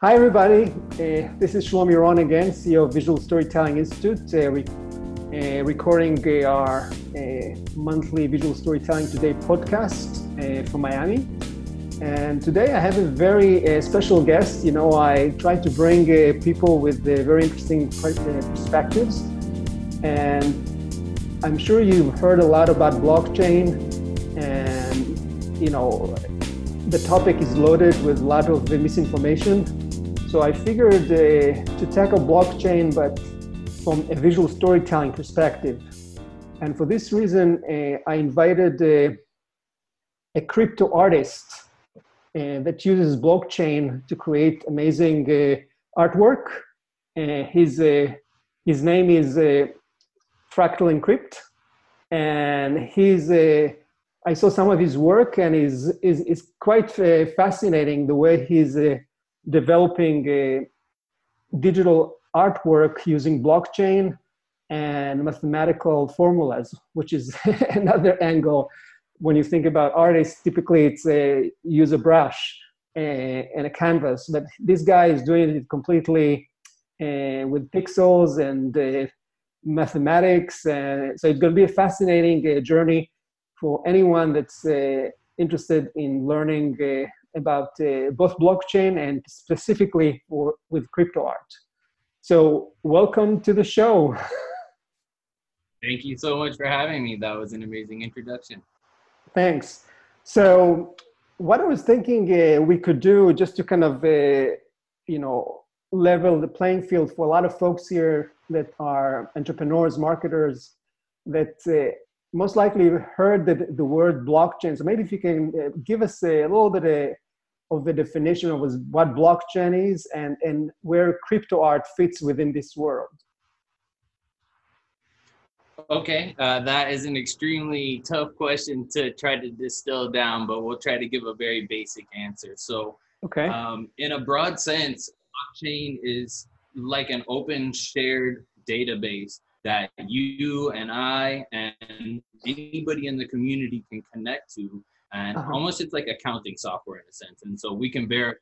Hi, everybody. Uh, this is Shlomi Ron again, CEO of Visual Storytelling Institute, uh, re- uh, recording uh, our uh, monthly Visual Storytelling Today podcast uh, from Miami. And today I have a very special guest. You know, I try to bring people with very interesting perspectives. And I'm sure you've heard a lot about blockchain and, you know, the topic is loaded with a lot of misinformation so I figured uh, to tackle blockchain, but from a visual storytelling perspective. And for this reason, uh, I invited uh, a crypto artist uh, that uses blockchain to create amazing uh, artwork. Uh, his, his name is Fractal Encrypt. And he's I saw some of his work, and is is is quite fascinating the way he's developing digital artwork using blockchain and mathematical formulas, which is another angle. When you think about artists, typically it's a use a brush and a canvas, but this guy is doing it completely uh, with pixels and uh, mathematics. Uh, so it's going to be a fascinating uh, journey for anyone that's uh, interested in learning about uh, both blockchain and specifically for, with crypto art. So, welcome to the show. Thank you so much for having me. That was an amazing introduction. Thanks. So, what I was thinking uh, we could do just to kind of, uh, you know, level the playing field for a lot of folks here that are entrepreneurs, marketers, that uh, most likely heard the, the word blockchain. So maybe if you can uh, give us a, a little bit of, the definition of what blockchain is and, and where crypto art fits within this world. Okay, uh, that is an extremely tough question to try to distill down, but we'll try to give a very basic answer. So, okay, um, in a broad sense, blockchain is like an open shared database that you and I and anybody in the community can connect to. And uh-huh. almost it's like accounting software in a sense. And so we can verify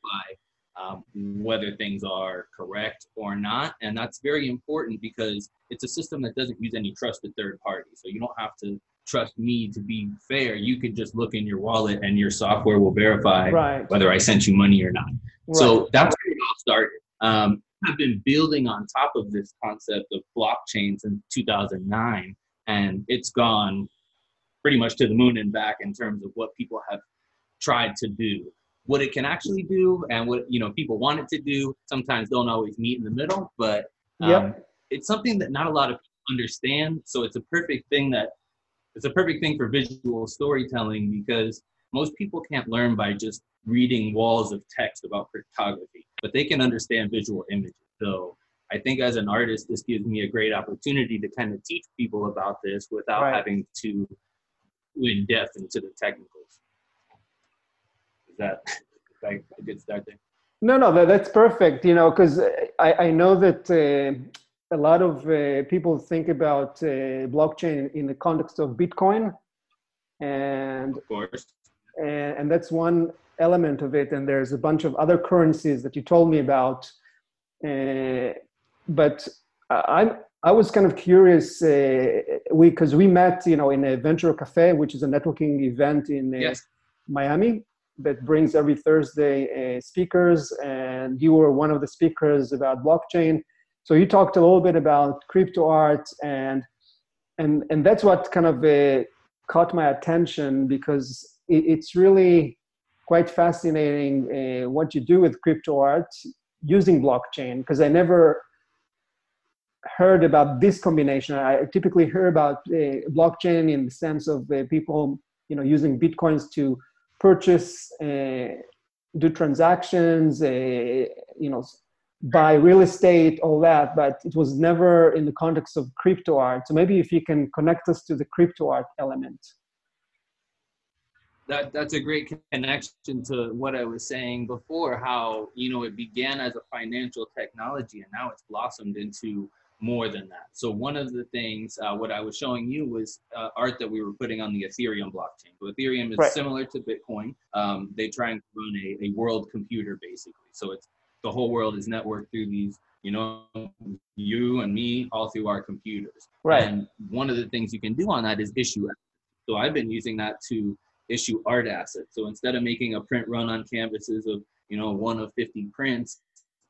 um, whether things are correct or not. And that's very important because it's a system that doesn't use any trusted third party. So you don't have to trust me to be fair. You could just look in your wallet and your software will verify right. whether I sent you money or not. Right. So that's where it all started. Um, have been building on top of this concept of blockchain since 2009, and it's gone pretty much to the moon and back in terms of what people have tried to do. What it can actually do, and what you know people want it to do, sometimes don't always meet in the middle. But um, yep. it's something that not a lot of people understand. So it's a perfect thing that it's a perfect thing for visual storytelling because most people can't learn by just reading walls of text about cryptography, but they can understand visual images. So I think as an artist, this gives me a great opportunity to kind of teach people about this without right. having to in depth into the technicals. Is that a good start there? No, no, that, that's perfect. You know, because I, I know that uh, a lot of uh, people think about uh, blockchain in the context of Bitcoin, and of course, and, and that's one element of it. And there's a bunch of other currencies that you told me about, uh, but I'm I was kind of curious uh, we because we met you know in a Venture Cafe, which is a networking event in uh, yes. Miami that brings every Thursday uh, speakers, and you were one of the speakers about blockchain. So you talked a little bit about crypto art and and and that's what kind of uh, caught my attention because it, it's really quite fascinating uh, what you do with crypto art using blockchain because I never heard about this combination. I typically hear about uh, blockchain in the sense of uh, people, you know, using bitcoins to purchase, uh, do transactions, uh, you know, buy real estate, all that. But it was never in the context of crypto art. So maybe if you can connect us to the crypto art element. That, that's a great connection to what I was saying before, how you know it began as a financial technology and now it's blossomed into more than that. So one of the things, uh, what I was showing you was uh, art that we were putting on the Ethereum blockchain. So Ethereum is right. similar to Bitcoin. Um, they try and run a, a world computer basically. So it's the whole world is networked through these, you know, you and me all through our computers. Right. And one of the things you can do on that is issue. So I've been using that to issue art assets. So instead of making a print run on canvases of, you know, one of 50 prints,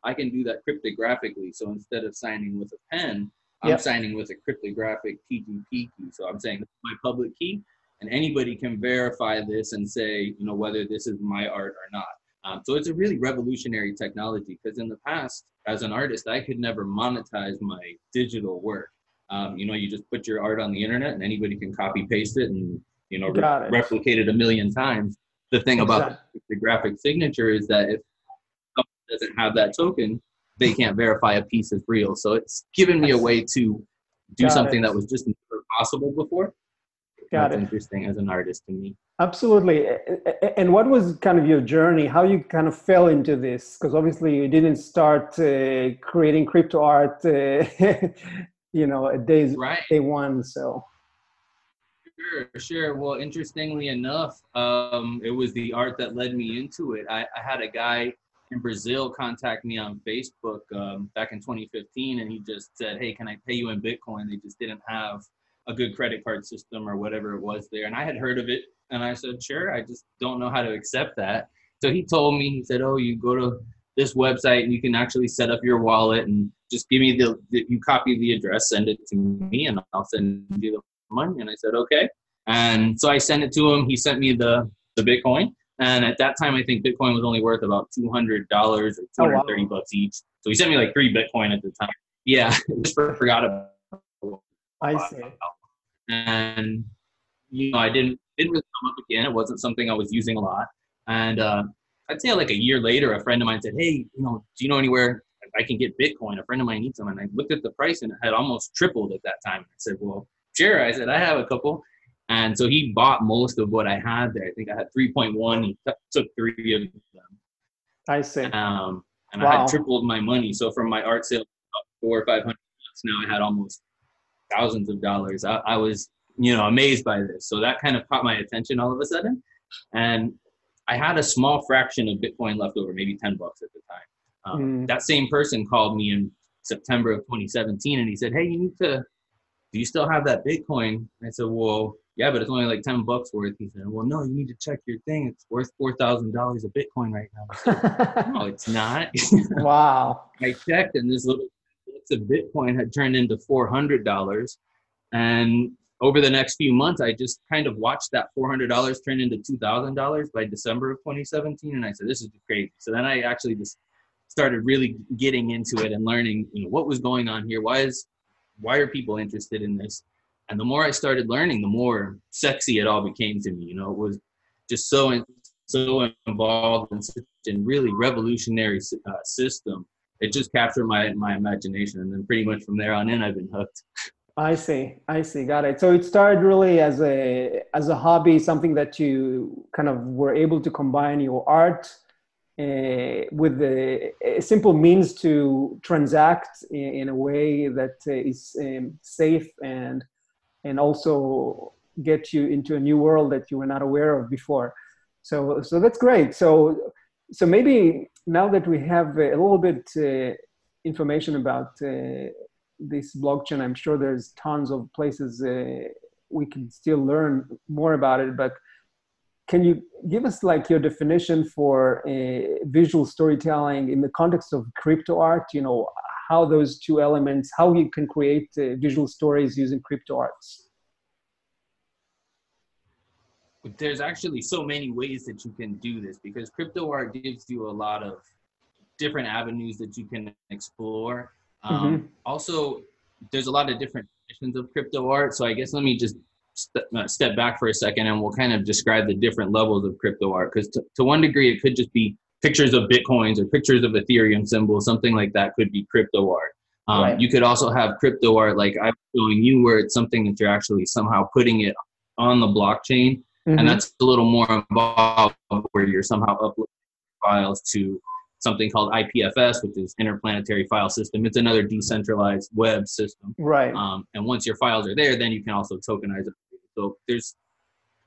I can do that cryptographically. So instead of signing with a pen, I'm yep. signing with a cryptographic PGP key. So I'm saying my public key, and anybody can verify this and say, you know, whether this is my art or not. Um, so it's a really revolutionary technology because in the past, as an artist, I could never monetize my digital work. Um, you know, you just put your art on the internet and anybody can copy paste it and you know re- replicate it a million times. The thing exactly. about the graphic signature is that if doesn't have that token, they can't verify a piece is real. So it's given me a way to do Got something it. that was just never possible before. Got That's it. interesting as an artist to me. Absolutely. And what was kind of your journey? How you kind of fell into this? Because obviously you didn't start uh, creating crypto art, uh, you know, at days right. day one. So. Sure, sure. Well, interestingly enough, um, it was the art that led me into it. I, I had a guy in Brazil contact me on Facebook um, back in 2015, and he just said, "Hey, can I pay you in Bitcoin?" They just didn't have a good credit card system or whatever it was there, and I had heard of it, and I said, "Sure." I just don't know how to accept that. So he told me, he said, "Oh, you go to this website and you can actually set up your wallet and just give me the, the you copy the address, send it to me, and I'll send you the money." And I said, "Okay." And so I sent it to him. He sent me the the Bitcoin and at that time, I think Bitcoin was only worth about two hundred dollars or two hundred thirty oh, wow. bucks each. So he sent me like three Bitcoin at the time. Yeah, just forgot about. I see. And you know, I didn't didn't really come up again. It wasn't something I was using a lot. And uh, I'd say like a year later, a friend of mine said, "Hey, you know, do you know anywhere I can get Bitcoin? A friend of mine needs some." And I looked at the price, and it had almost tripled at that time. I said, "Well, sure." I said, "I have a couple." And so he bought most of what I had there. I think I had 3.1. He t- took three of them. I see. Um, and wow. I had tripled my money. So from my art sale, four or five hundred bucks, now I had almost thousands of dollars. I, I, was, you know, amazed by this. So that kind of caught my attention all of a sudden. And I had a small fraction of Bitcoin left over, maybe 10 bucks at the time. Um, mm. That same person called me in September of 2017 and he said, Hey, you need to, do you still have that Bitcoin? I said, Well, yeah, but it's only like 10 bucks worth. He said, well, no, you need to check your thing. It's worth $4,000 a Bitcoin right now. Said, no, it's not. wow. I checked and this little bits of Bitcoin had turned into $400. And over the next few months, I just kind of watched that $400 turn into $2,000 by December of 2017. And I said, this is crazy. So then I actually just started really getting into it and learning, you know, what was going on here. Why is, why are people interested in this? And the more I started learning, the more sexy it all became to me. You know, it was just so so involved in such a really revolutionary uh, system. It just captured my my imagination, and then pretty much from there on in, I've been hooked. I see, I see, got it. So it started really as a as a hobby, something that you kind of were able to combine your art uh, with a, a, simple means to transact in, in a way that is um, safe and and also get you into a new world that you were not aware of before. So, so that's great. So, so maybe now that we have a little bit uh, information about uh, this blockchain, I'm sure there's tons of places uh, we can still learn more about it. But can you give us like your definition for uh, visual storytelling in the context of crypto art? You know, how those two elements, how you can create uh, visual stories using crypto arts? There's actually so many ways that you can do this because crypto art gives you a lot of different avenues that you can explore. Um, mm-hmm. Also, there's a lot of different definitions of crypto art. So I guess let me just st- uh, step back for a second and we'll kind of describe the different levels of crypto art because to, to one degree it could just be pictures of bitcoins or pictures of ethereum symbols something like that could be crypto art um, right. you could also have crypto art like i'm showing you where it's something that you're actually somehow putting it on the blockchain mm-hmm. and that's a little more involved where you're somehow uploading files to something called IPFS, which is Interplanetary File System. It's another decentralized web system. Right. Um, and once your files are there, then you can also tokenize it. So there's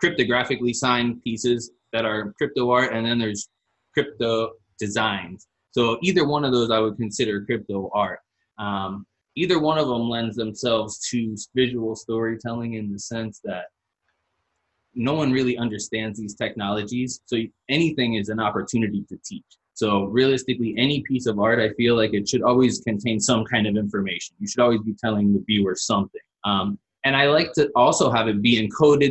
cryptographically signed pieces that are crypto art, and then there's crypto designs. So either one of those I would consider crypto art. Um, either one of them lends themselves to visual storytelling in the sense that no one really understands these technologies. So anything is an opportunity to teach. So realistically, any piece of art, I feel like it should always contain some kind of information. You should always be telling the viewer something. Um, and I like to also have it be encoded